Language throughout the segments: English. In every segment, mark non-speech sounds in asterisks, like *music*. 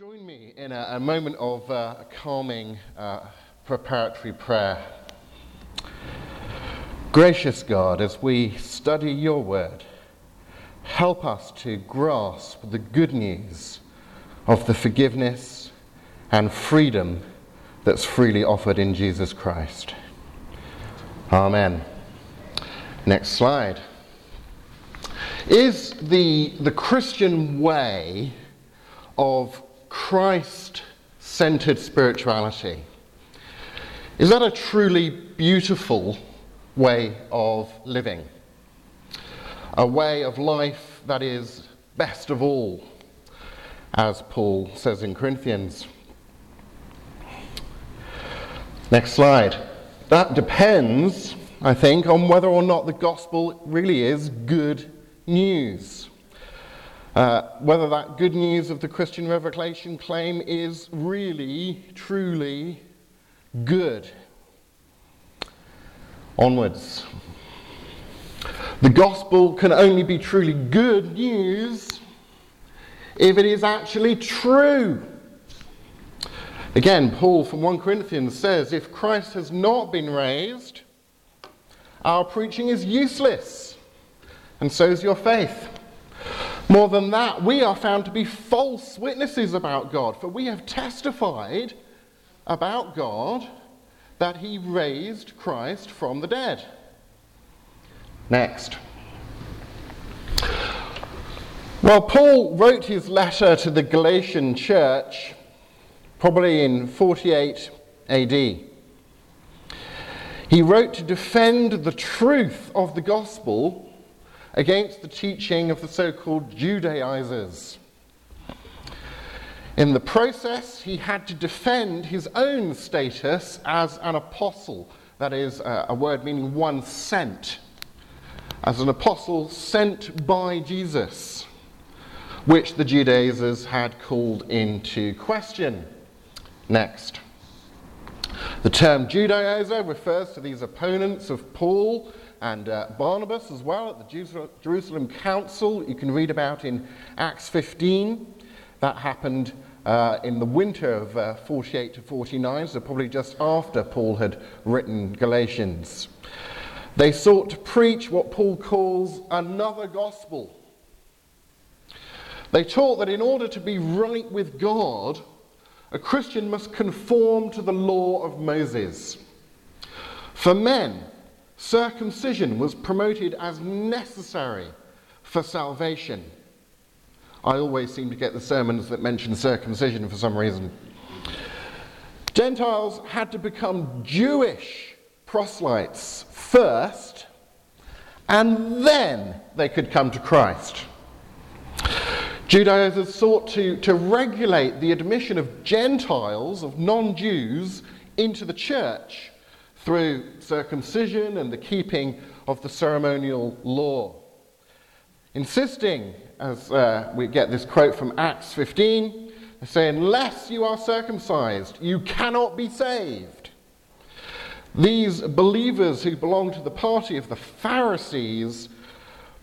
Join me in a, a moment of uh, calming uh, preparatory prayer. Gracious God, as we study your word, help us to grasp the good news of the forgiveness and freedom that's freely offered in Jesus Christ. Amen. Next slide. Is the, the Christian way of Christ centered spirituality. Is that a truly beautiful way of living? A way of life that is best of all, as Paul says in Corinthians. Next slide. That depends, I think, on whether or not the gospel really is good news. Uh, whether that good news of the Christian revelation claim is really, truly good. Onwards. The gospel can only be truly good news if it is actually true. Again, Paul from 1 Corinthians says if Christ has not been raised, our preaching is useless, and so is your faith. More than that, we are found to be false witnesses about God, for we have testified about God that he raised Christ from the dead. Next. Well, Paul wrote his letter to the Galatian church probably in 48 AD. He wrote to defend the truth of the gospel against the teaching of the so called Judaizers. In the process, he had to defend his own status as an apostle, that is, a word meaning one sent, as an apostle sent by Jesus, which the Judaizers had called into question. Next. The term Judaizer refers to these opponents of Paul and uh, Barnabas as well at the Jerusalem Council. You can read about in Acts 15. That happened uh, in the winter of uh, 48 to 49, so probably just after Paul had written Galatians. They sought to preach what Paul calls another gospel. They taught that in order to be right with God, a Christian must conform to the law of Moses. For men, Circumcision was promoted as necessary for salvation. I always seem to get the sermons that mention circumcision for some reason. Gentiles had to become Jewish proselytes first, and then they could come to Christ. Judaizers sought to, to regulate the admission of Gentiles, of non Jews, into the church through circumcision and the keeping of the ceremonial law. Insisting, as uh, we get this quote from Acts 15, they say, Unless you are circumcised, you cannot be saved. These believers who belonged to the party of the Pharisees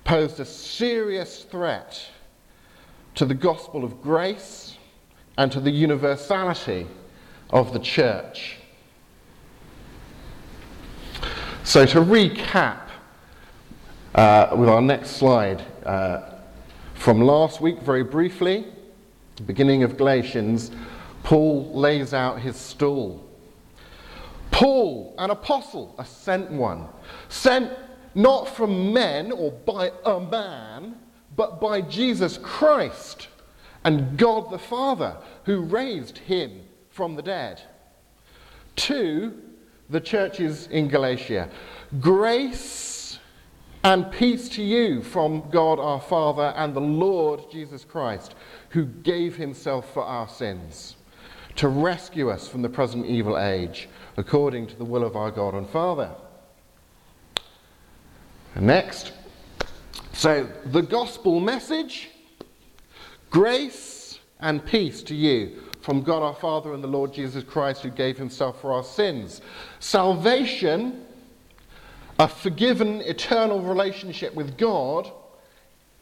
posed a serious threat to the gospel of grace and to the universality of the church. So, to recap uh, with our next slide uh, from last week, very briefly, beginning of Galatians, Paul lays out his stall. Paul, an apostle, a sent one, sent not from men or by a man, but by Jesus Christ and God the Father, who raised him from the dead. Two, the churches in Galatia. Grace and peace to you from God our Father and the Lord Jesus Christ, who gave himself for our sins to rescue us from the present evil age, according to the will of our God and Father. next, so the gospel message grace and peace to you from God our Father and the Lord Jesus Christ, who gave himself for our sins. Salvation, a forgiven eternal relationship with God,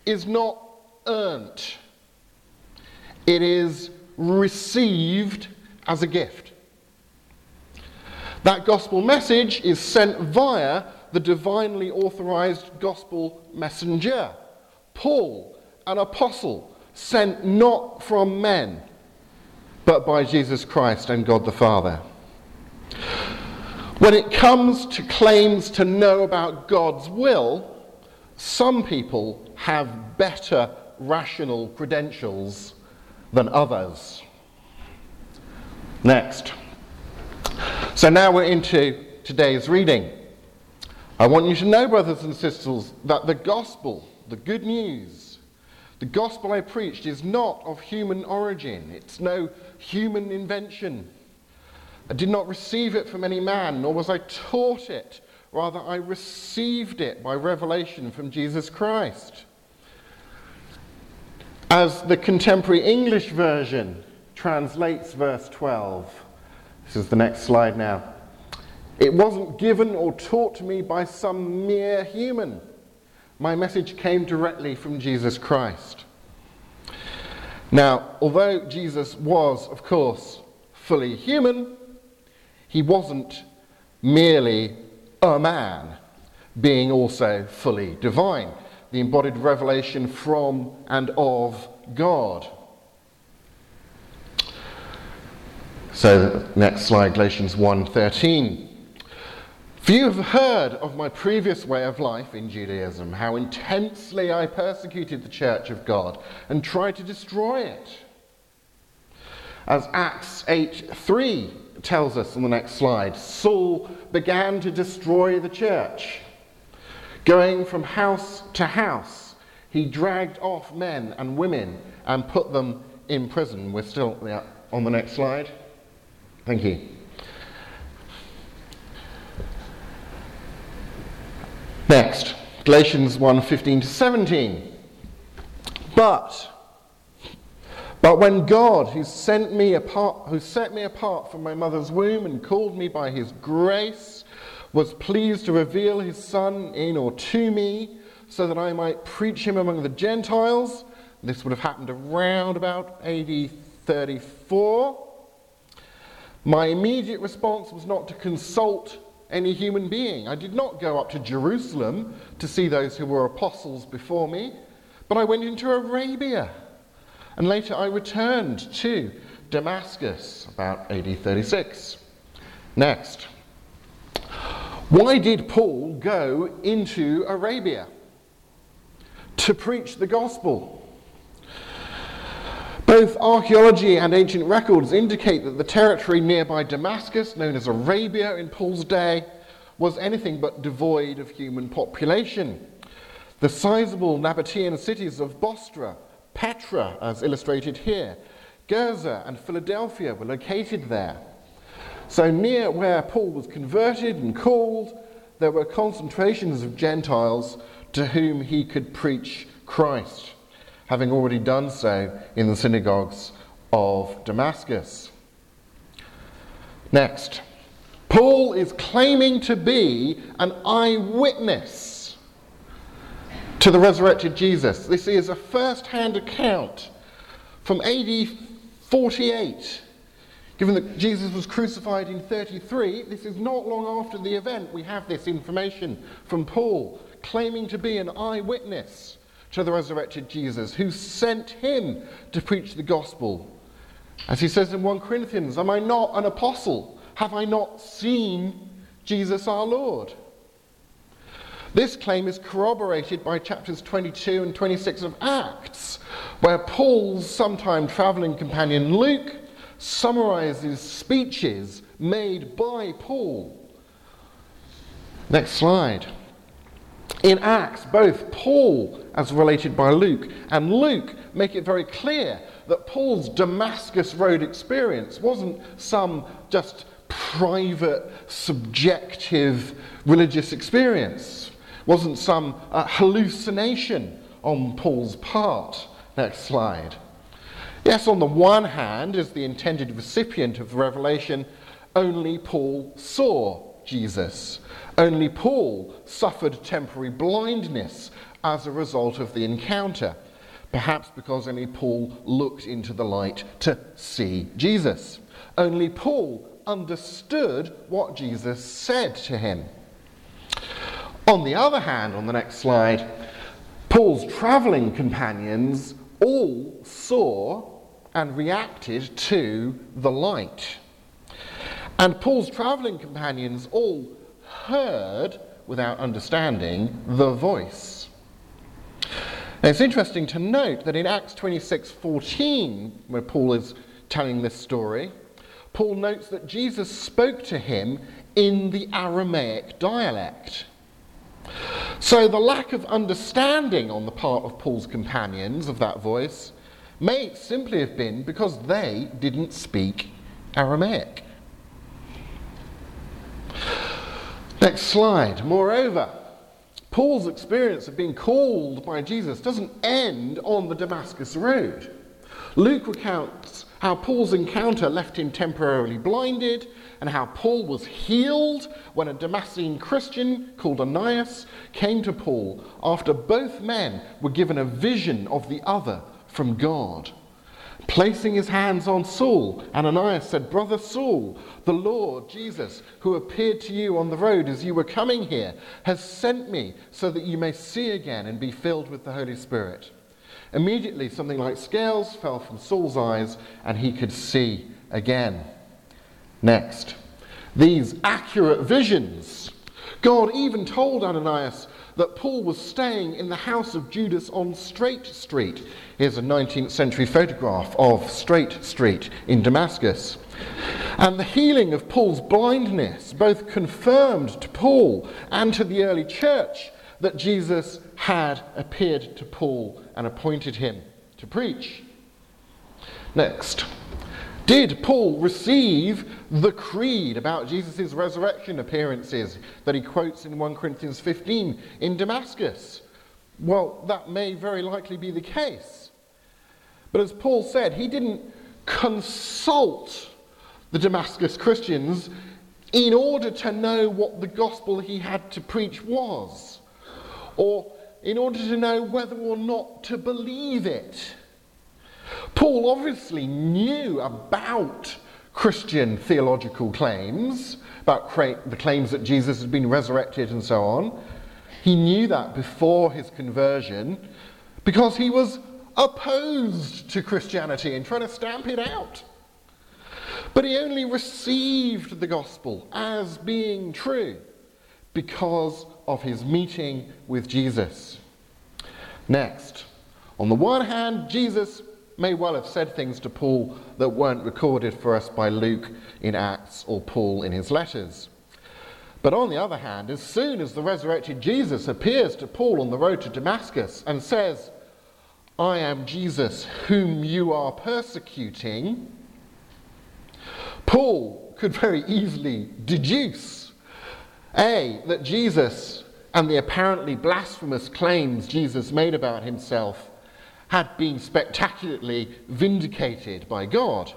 is not earned, it is received as a gift. That gospel message is sent via the divinely authorized gospel messenger, Paul, an apostle, sent not from men, but by Jesus Christ and God the Father. When it comes to claims to know about God's will, some people have better rational credentials than others. Next. So now we're into today's reading. I want you to know, brothers and sisters, that the gospel, the good news, the gospel I preached is not of human origin. It's no human invention. I did not receive it from any man, nor was I taught it. Rather, I received it by revelation from Jesus Christ. As the contemporary English version translates verse 12, this is the next slide now. It wasn't given or taught to me by some mere human. My message came directly from Jesus Christ. Now, although Jesus was, of course, fully human, he wasn't merely a man, being also fully divine, the embodied revelation from and of God. So next slide, Galatians 1:13. Few have heard of my previous way of life in Judaism, how intensely I persecuted the church of God and tried to destroy it. As Acts 8:3 tells us on the next slide, Saul began to destroy the church. Going from house to house, he dragged off men and women and put them in prison. We're still on the next slide. Thank you. Next, Galatians 1:15 to 17. But but when God, who sent me apart, who set me apart from my mother's womb and called me by his grace, was pleased to reveal his son in or to me, so that I might preach him among the Gentiles, this would have happened around about AD 34. My immediate response was not to consult any human being. I did not go up to Jerusalem to see those who were apostles before me, but I went into Arabia. And later I returned to Damascus, about AD 36. Next. Why did Paul go into Arabia? To preach the gospel. Both archaeology and ancient records indicate that the territory nearby Damascus, known as Arabia in Paul's day, was anything but devoid of human population. The sizable Nabatean cities of Bostra, Petra, as illustrated here, Gerasa, and Philadelphia were located there. So, near where Paul was converted and called, there were concentrations of Gentiles to whom he could preach Christ having already done so in the synagogues of Damascus. Next, Paul is claiming to be an eyewitness to the resurrected Jesus. This is a first hand account from AD 48. Given that Jesus was crucified in 33, this is not long after the event we have this information from Paul, claiming to be an eyewitness to the resurrected Jesus, who sent him to preach the gospel. As he says in 1 Corinthians, Am I not an apostle? Have I not seen Jesus our Lord? This claim is corroborated by chapters 22 and 26 of Acts, where Paul's sometime traveling companion Luke summarizes speeches made by Paul. Next slide. In Acts, both Paul, as related by Luke, and Luke make it very clear that Paul's Damascus Road experience wasn't some just private, subjective religious experience, wasn't some uh, hallucination on Paul's part. Next slide. Yes, on the one hand, as the intended recipient of the revelation, only Paul saw Jesus. Only Paul suffered temporary blindness as a result of the encounter. perhaps because only Paul looked into the light to see Jesus. Only Paul understood what Jesus said to him. On the other hand, on the next slide, Paul's traveling companions all saw and reacted to the light. And Paul's traveling companions all heard, without understanding, the voice. Now it's interesting to note that in Acts 26:14, where Paul is telling this story, Paul notes that Jesus spoke to him in the Aramaic dialect. So the lack of understanding on the part of Paul's companions of that voice may simply have been because they didn't speak Aramaic. Next slide. Moreover, Paul's experience of being called by Jesus doesn't end on the Damascus Road. Luke recounts how Paul's encounter left him temporarily blinded and how Paul was healed when a Damascene Christian called Ananias came to Paul after both men were given a vision of the other from God. Placing his hands on Saul, Ananias said, Brother Saul, the Lord Jesus, who appeared to you on the road as you were coming here, has sent me so that you may see again and be filled with the Holy Spirit. Immediately, something like scales fell from Saul's eyes, and he could see again. Next, these accurate visions. God even told Ananias that Paul was staying in the house of Judas on Straight Street. Here's a 19th century photograph of Straight Street in Damascus. And the healing of Paul's blindness both confirmed to Paul and to the early church that Jesus had appeared to Paul and appointed him to preach. Next. Did Paul receive the creed about Jesus' resurrection appearances that he quotes in 1 Corinthians 15 in Damascus? Well, that may very likely be the case. But as Paul said, he didn't consult the Damascus Christians in order to know what the gospel he had to preach was, or in order to know whether or not to believe it. Paul obviously knew about Christian theological claims, about the claims that Jesus had been resurrected and so on. He knew that before his conversion because he was opposed to Christianity and trying to stamp it out. But he only received the gospel as being true because of his meeting with Jesus. Next, on the one hand, Jesus may well have said things to Paul that weren't recorded for us by Luke in Acts or Paul in his letters. But on the other hand, as soon as the resurrected Jesus appears to Paul on the road to Damascus and says, I am Jesus whom you are persecuting, Paul could very easily deduce A, that Jesus and the apparently blasphemous claims Jesus made about himself had been spectacularly vindicated by God.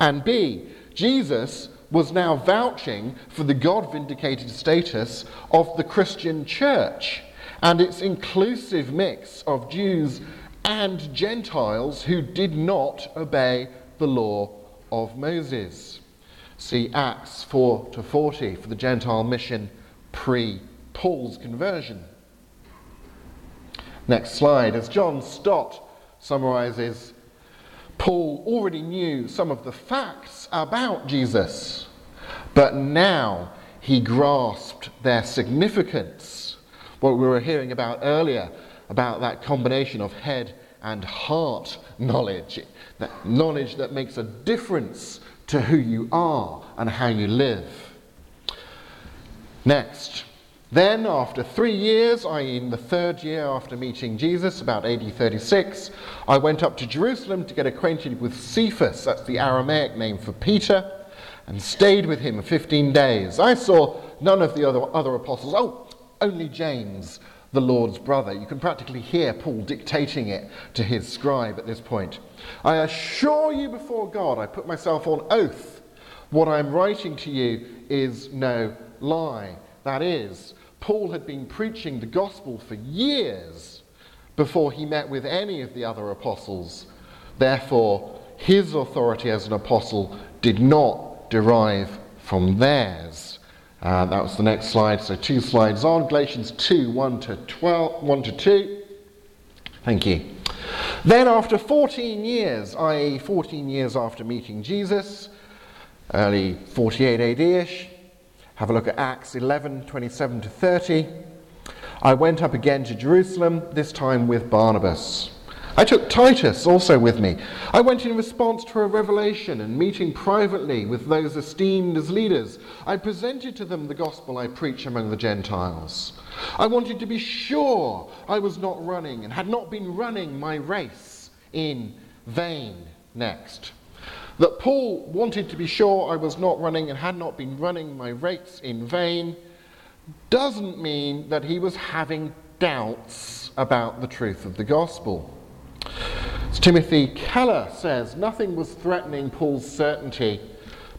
And B, Jesus was now vouching for the God vindicated status of the Christian church and its inclusive mix of Jews and Gentiles who did not obey the law of Moses. See Acts 4 to 40 for the Gentile mission pre Paul's conversion. Next slide. As John Stott summarizes, Paul already knew some of the facts about Jesus, but now he grasped their significance. What we were hearing about earlier, about that combination of head and heart knowledge, that knowledge that makes a difference to who you are and how you live. Next, then, after three years, i.e., in the third year after meeting Jesus, about AD 36, I went up to Jerusalem to get acquainted with Cephas, that's the Aramaic name for Peter, and stayed with him 15 days. I saw none of the other, other apostles, oh, only James, the Lord's brother. You can practically hear Paul dictating it to his scribe at this point. I assure you before God, I put myself on oath, what I'm writing to you is no lie. That is, Paul had been preaching the gospel for years before he met with any of the other apostles. Therefore, his authority as an apostle did not derive from theirs. Uh, that was the next slide. So, two slides on Galatians 2 1 to, 12, 1 to 2. Thank you. Then, after 14 years, i.e., 14 years after meeting Jesus, early 48 AD ish, have a look at Acts 11 27 to 30. I went up again to Jerusalem, this time with Barnabas. I took Titus also with me. I went in response to a revelation and meeting privately with those esteemed as leaders. I presented to them the gospel I preach among the Gentiles. I wanted to be sure I was not running and had not been running my race in vain. Next. That Paul wanted to be sure I was not running and had not been running my race in vain doesn't mean that he was having doubts about the truth of the gospel. As Timothy Keller says, nothing was threatening Paul's certainty,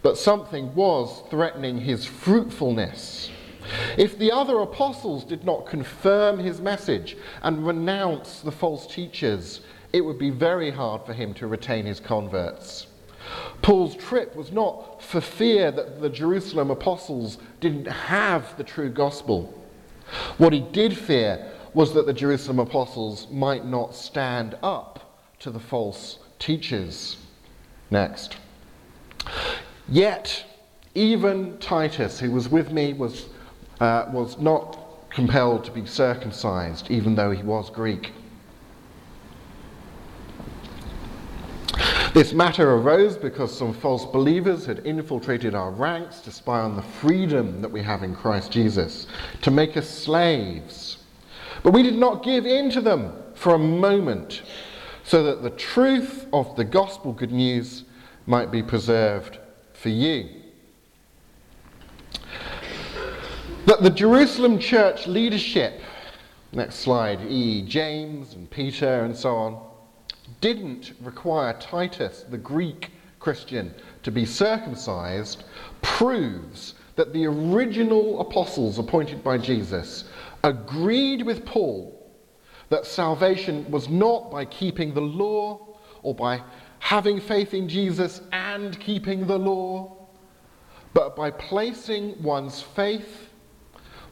but something was threatening his fruitfulness. If the other apostles did not confirm his message and renounce the false teachers, it would be very hard for him to retain his converts. Paul's trip was not for fear that the Jerusalem apostles didn't have the true gospel. What he did fear was that the Jerusalem apostles might not stand up to the false teachers. Next. Yet, even Titus, who was with me, was, uh, was not compelled to be circumcised, even though he was Greek. This matter arose because some false believers had infiltrated our ranks to spy on the freedom that we have in Christ Jesus, to make us slaves but we did not give in to them for a moment, so that the truth of the gospel good news might be preserved for you. That the Jerusalem church leadership, next slide, E. James and Peter and so on, didn't require Titus, the Greek Christian, to be circumcised proves that the original apostles appointed by Jesus agreed with Paul that salvation was not by keeping the law or by having faith in Jesus and keeping the law, but by placing one's faith,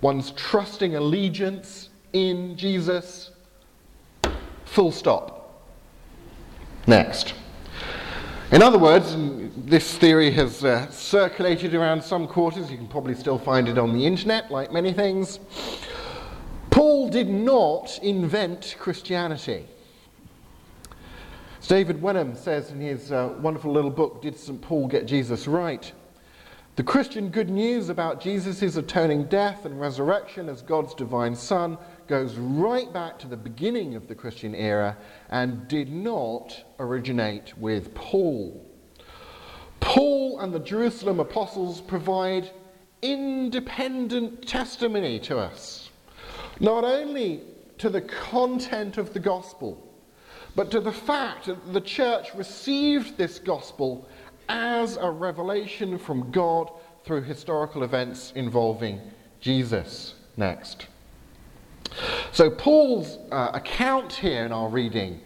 one's trusting allegiance in Jesus. Full stop. Next. In other words, this theory has uh, circulated around some quarters. You can probably still find it on the internet, like many things. Paul did not invent Christianity. As David Wenham says in his uh, wonderful little book, Did St. Paul Get Jesus Right? The Christian good news about Jesus' atoning death and resurrection as God's divine Son goes right back to the beginning of the Christian era and did not originate with Paul. Paul and the Jerusalem apostles provide independent testimony to us not only to the content of the gospel, but to the fact that the church received this gospel as a revelation from God through historical events involving Jesus. Next. So, Paul's uh, account here in our reading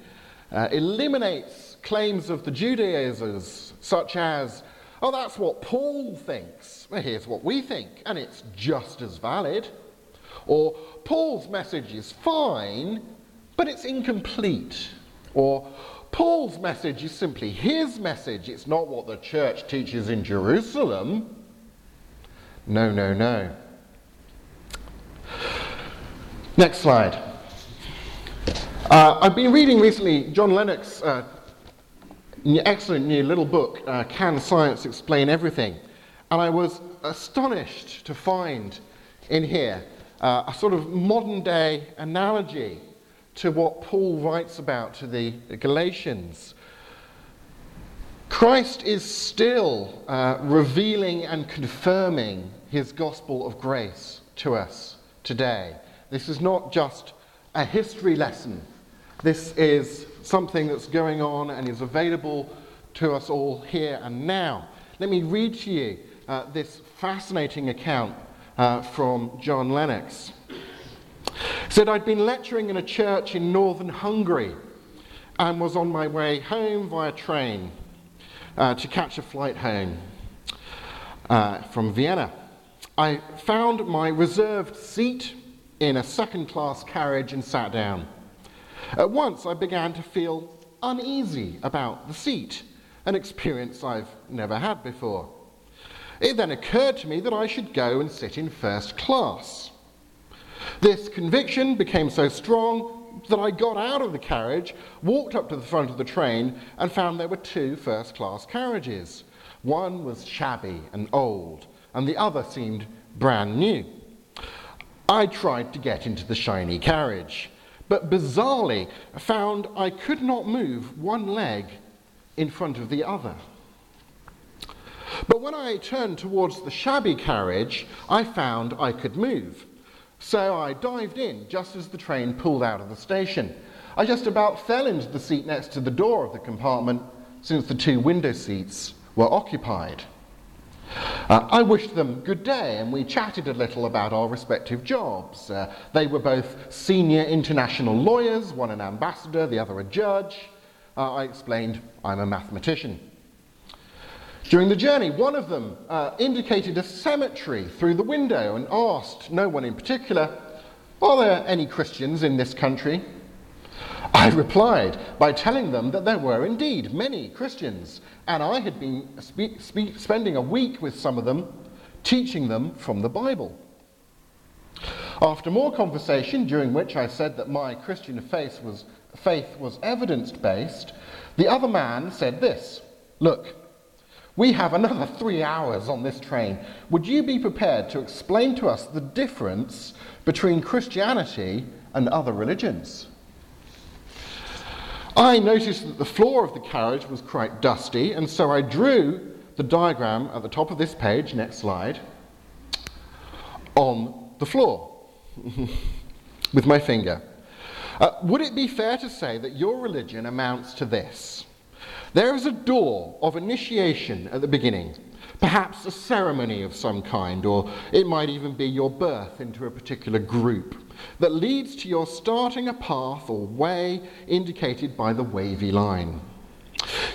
uh, eliminates claims of the Judaizers, such as, oh, that's what Paul thinks. Well, here's what we think, and it's just as valid. Or Paul's message is fine, but it's incomplete. Or Paul's message is simply his message, it's not what the church teaches in Jerusalem. No, no, no. Next slide. Uh, I've been reading recently John Lennox's uh, excellent new little book, uh, Can Science Explain Everything? And I was astonished to find in here uh, a sort of modern day analogy to what Paul writes about to the Galatians. Christ is still uh, revealing and confirming his gospel of grace to us today. This is not just a history lesson. This is something that's going on and is available to us all here and now. Let me read to you uh, this fascinating account uh, from John Lennox. said I'd been lecturing in a church in northern Hungary and was on my way home via train uh, to catch a flight home uh, from Vienna. I found my reserved seat in a second class carriage and sat down. At once, I began to feel uneasy about the seat, an experience I've never had before. It then occurred to me that I should go and sit in first class. This conviction became so strong that I got out of the carriage, walked up to the front of the train, and found there were two first class carriages. One was shabby and old, and the other seemed brand new. I tried to get into the shiny carriage, but bizarrely found I could not move one leg in front of the other. But when I turned towards the shabby carriage, I found I could move. So I dived in just as the train pulled out of the station. I just about fell into the seat next to the door of the compartment since the two window seats were occupied. Uh, I wished them good day and we chatted a little about our respective jobs. Uh, they were both senior international lawyers, one an ambassador, the other a judge. Uh, I explained I'm a mathematician. During the journey, one of them uh, indicated a cemetery through the window and asked, no one in particular, Are there any Christians in this country? I replied by telling them that there were indeed many Christians, and I had been spe- spe- spending a week with some of them, teaching them from the Bible. After more conversation, during which I said that my Christian faith was, faith was evidence based, the other man said this Look, we have another three hours on this train. Would you be prepared to explain to us the difference between Christianity and other religions? I noticed that the floor of the carriage was quite dusty, and so I drew the diagram at the top of this page, next slide, on the floor *laughs* with my finger. Uh, would it be fair to say that your religion amounts to this? There is a door of initiation at the beginning, perhaps a ceremony of some kind, or it might even be your birth into a particular group, that leads to your starting a path or way indicated by the wavy line.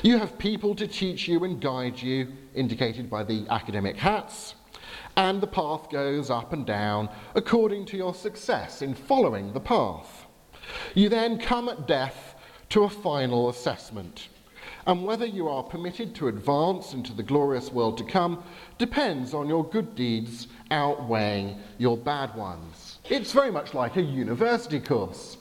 You have people to teach you and guide you, indicated by the academic hats, and the path goes up and down according to your success in following the path. You then come at death to a final assessment and whether you are permitted to advance into the glorious world to come depends on your good deeds outweighing your bad ones. It's very much like a university course.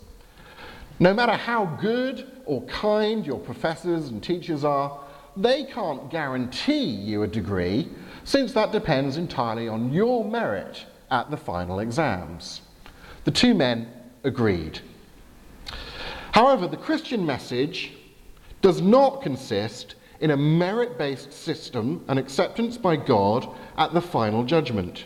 No matter how good or kind your professors and teachers are, they can't guarantee you a degree since that depends entirely on your merit at the final exams. The two men agreed. However, the Christian message does not consist in a merit based system and acceptance by God at the final judgment.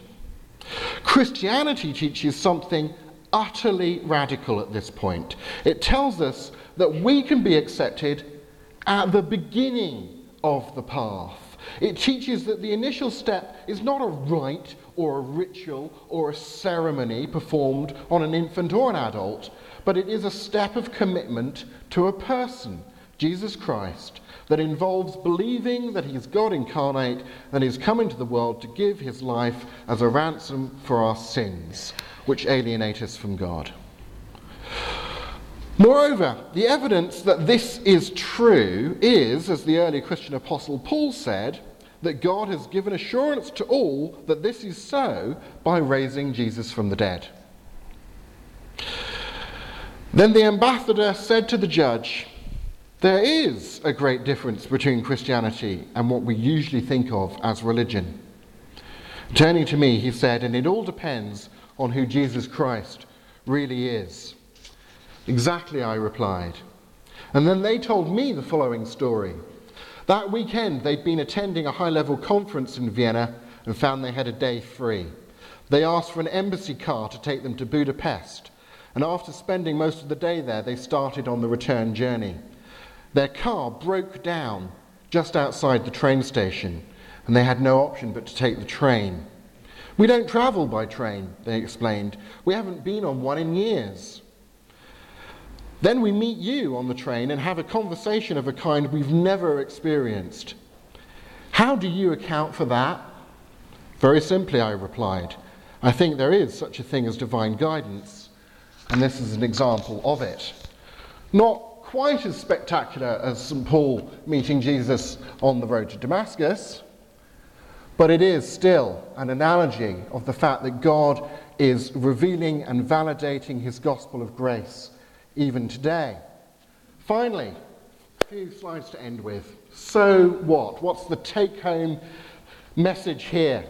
Christianity teaches something utterly radical at this point. It tells us that we can be accepted at the beginning of the path. It teaches that the initial step is not a rite or a ritual or a ceremony performed on an infant or an adult, but it is a step of commitment to a person Jesus Christ, that involves believing that he's God incarnate and he's come into the world to give his life as a ransom for our sins, which alienate us from God. Moreover, the evidence that this is true is, as the early Christian apostle Paul said, that God has given assurance to all that this is so by raising Jesus from the dead. Then the ambassador said to the judge, there is a great difference between Christianity and what we usually think of as religion. Turning to me, he said, and it all depends on who Jesus Christ really is. Exactly, I replied. And then they told me the following story. That weekend, they'd been attending a high level conference in Vienna and found they had a day free. They asked for an embassy car to take them to Budapest, and after spending most of the day there, they started on the return journey. Their car broke down just outside the train station, and they had no option but to take the train. We don't travel by train, they explained. We haven't been on one in years. Then we meet you on the train and have a conversation of a kind we've never experienced. How do you account for that? Very simply, I replied. I think there is such a thing as divine guidance, and this is an example of it. Not quite as spectacular as St. Paul meeting Jesus on the road to Damascus, but it is still an analogy of the fact that God is revealing and validating his gospel of grace even today. Finally, a few slides to end with. So what? What's the take home message here?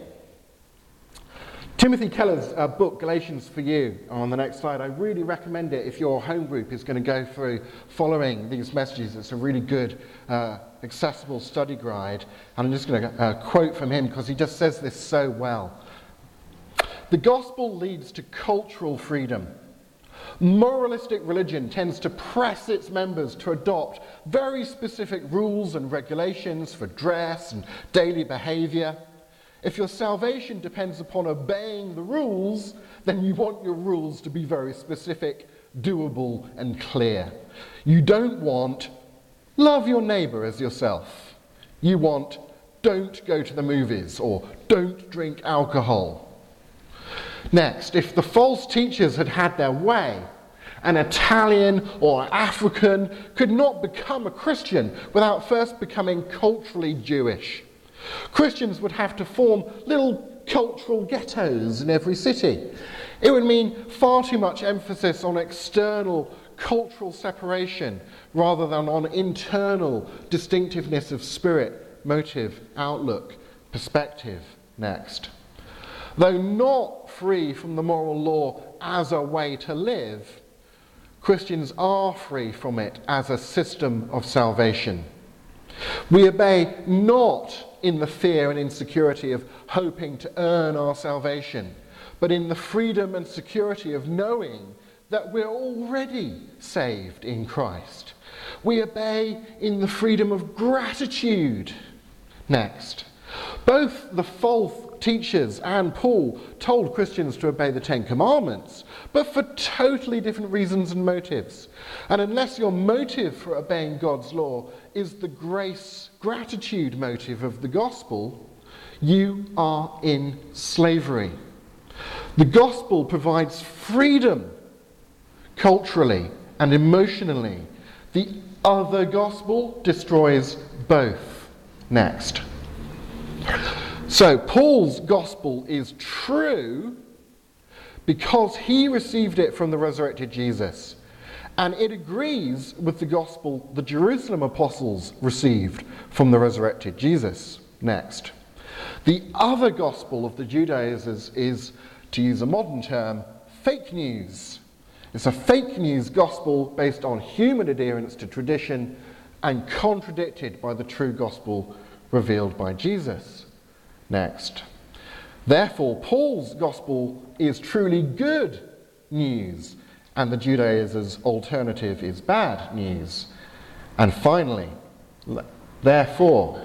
Timothy Keller's uh, book, Galatians for You, on the next slide. I really recommend it if your home group is going to go through following these messages. It's a really good, uh, accessible study guide. And I'm just going to uh, quote from him because he just says this so well. The gospel leads to cultural freedom. Moralistic religion tends to press its members to adopt very specific rules and regulations for dress and daily behavior. If your salvation depends upon obeying the rules, then you want your rules to be very specific, doable, and clear. You don't want love your neighbor as yourself. You want don't go to the movies or don't drink alcohol. Next, if the false teachers had had their way, an Italian or African could not become a Christian without first becoming culturally Jewish. Christians would have to form little cultural ghettos in every city. It would mean far too much emphasis on external cultural separation rather than on internal distinctiveness of spirit, motive, outlook, perspective. Next. Though not free from the moral law as a way to live, Christians are free from it as a system of salvation. We obey not in the fear and insecurity of hoping to earn our salvation, but in the freedom and security of knowing that we're already saved in Christ. We obey in the freedom of gratitude. Next. Both the false teachers and Paul told Christians to obey the Ten Commandments, but for totally different reasons and motives. And unless your motive for obeying God's law is the grace, gratitude motive of the gospel, you are in slavery. The gospel provides freedom culturally and emotionally. The other gospel destroys both. Next. So, Paul's gospel is true because he received it from the resurrected Jesus. And it agrees with the gospel the Jerusalem apostles received from the resurrected Jesus. Next. The other gospel of the Judaizers is, to use a modern term, fake news. It's a fake news gospel based on human adherence to tradition and contradicted by the true gospel revealed by Jesus. Next. Therefore, Paul's gospel is truly good news, and the Judaizers' alternative is bad news. And finally, therefore,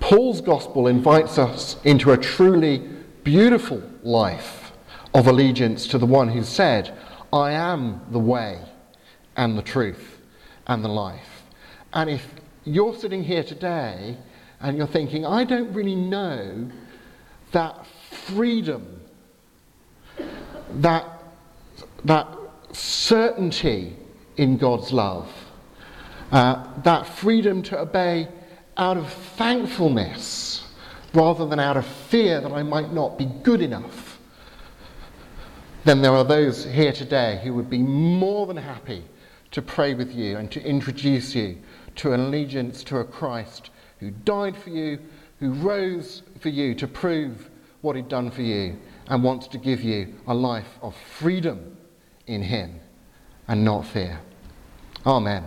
Paul's gospel invites us into a truly beautiful life of allegiance to the one who said, I am the way and the truth and the life. And if you're sitting here today and you're thinking, I don't really know that freedom, that, that certainty in God's love, uh, that freedom to obey out of thankfulness rather than out of fear that I might not be good enough, then there are those here today who would be more than happy to pray with you and to introduce you to an allegiance to a Christ who died for you, who rose for you to prove what he'd done for you, and wants to give you a life of freedom in him and not fear. Amen.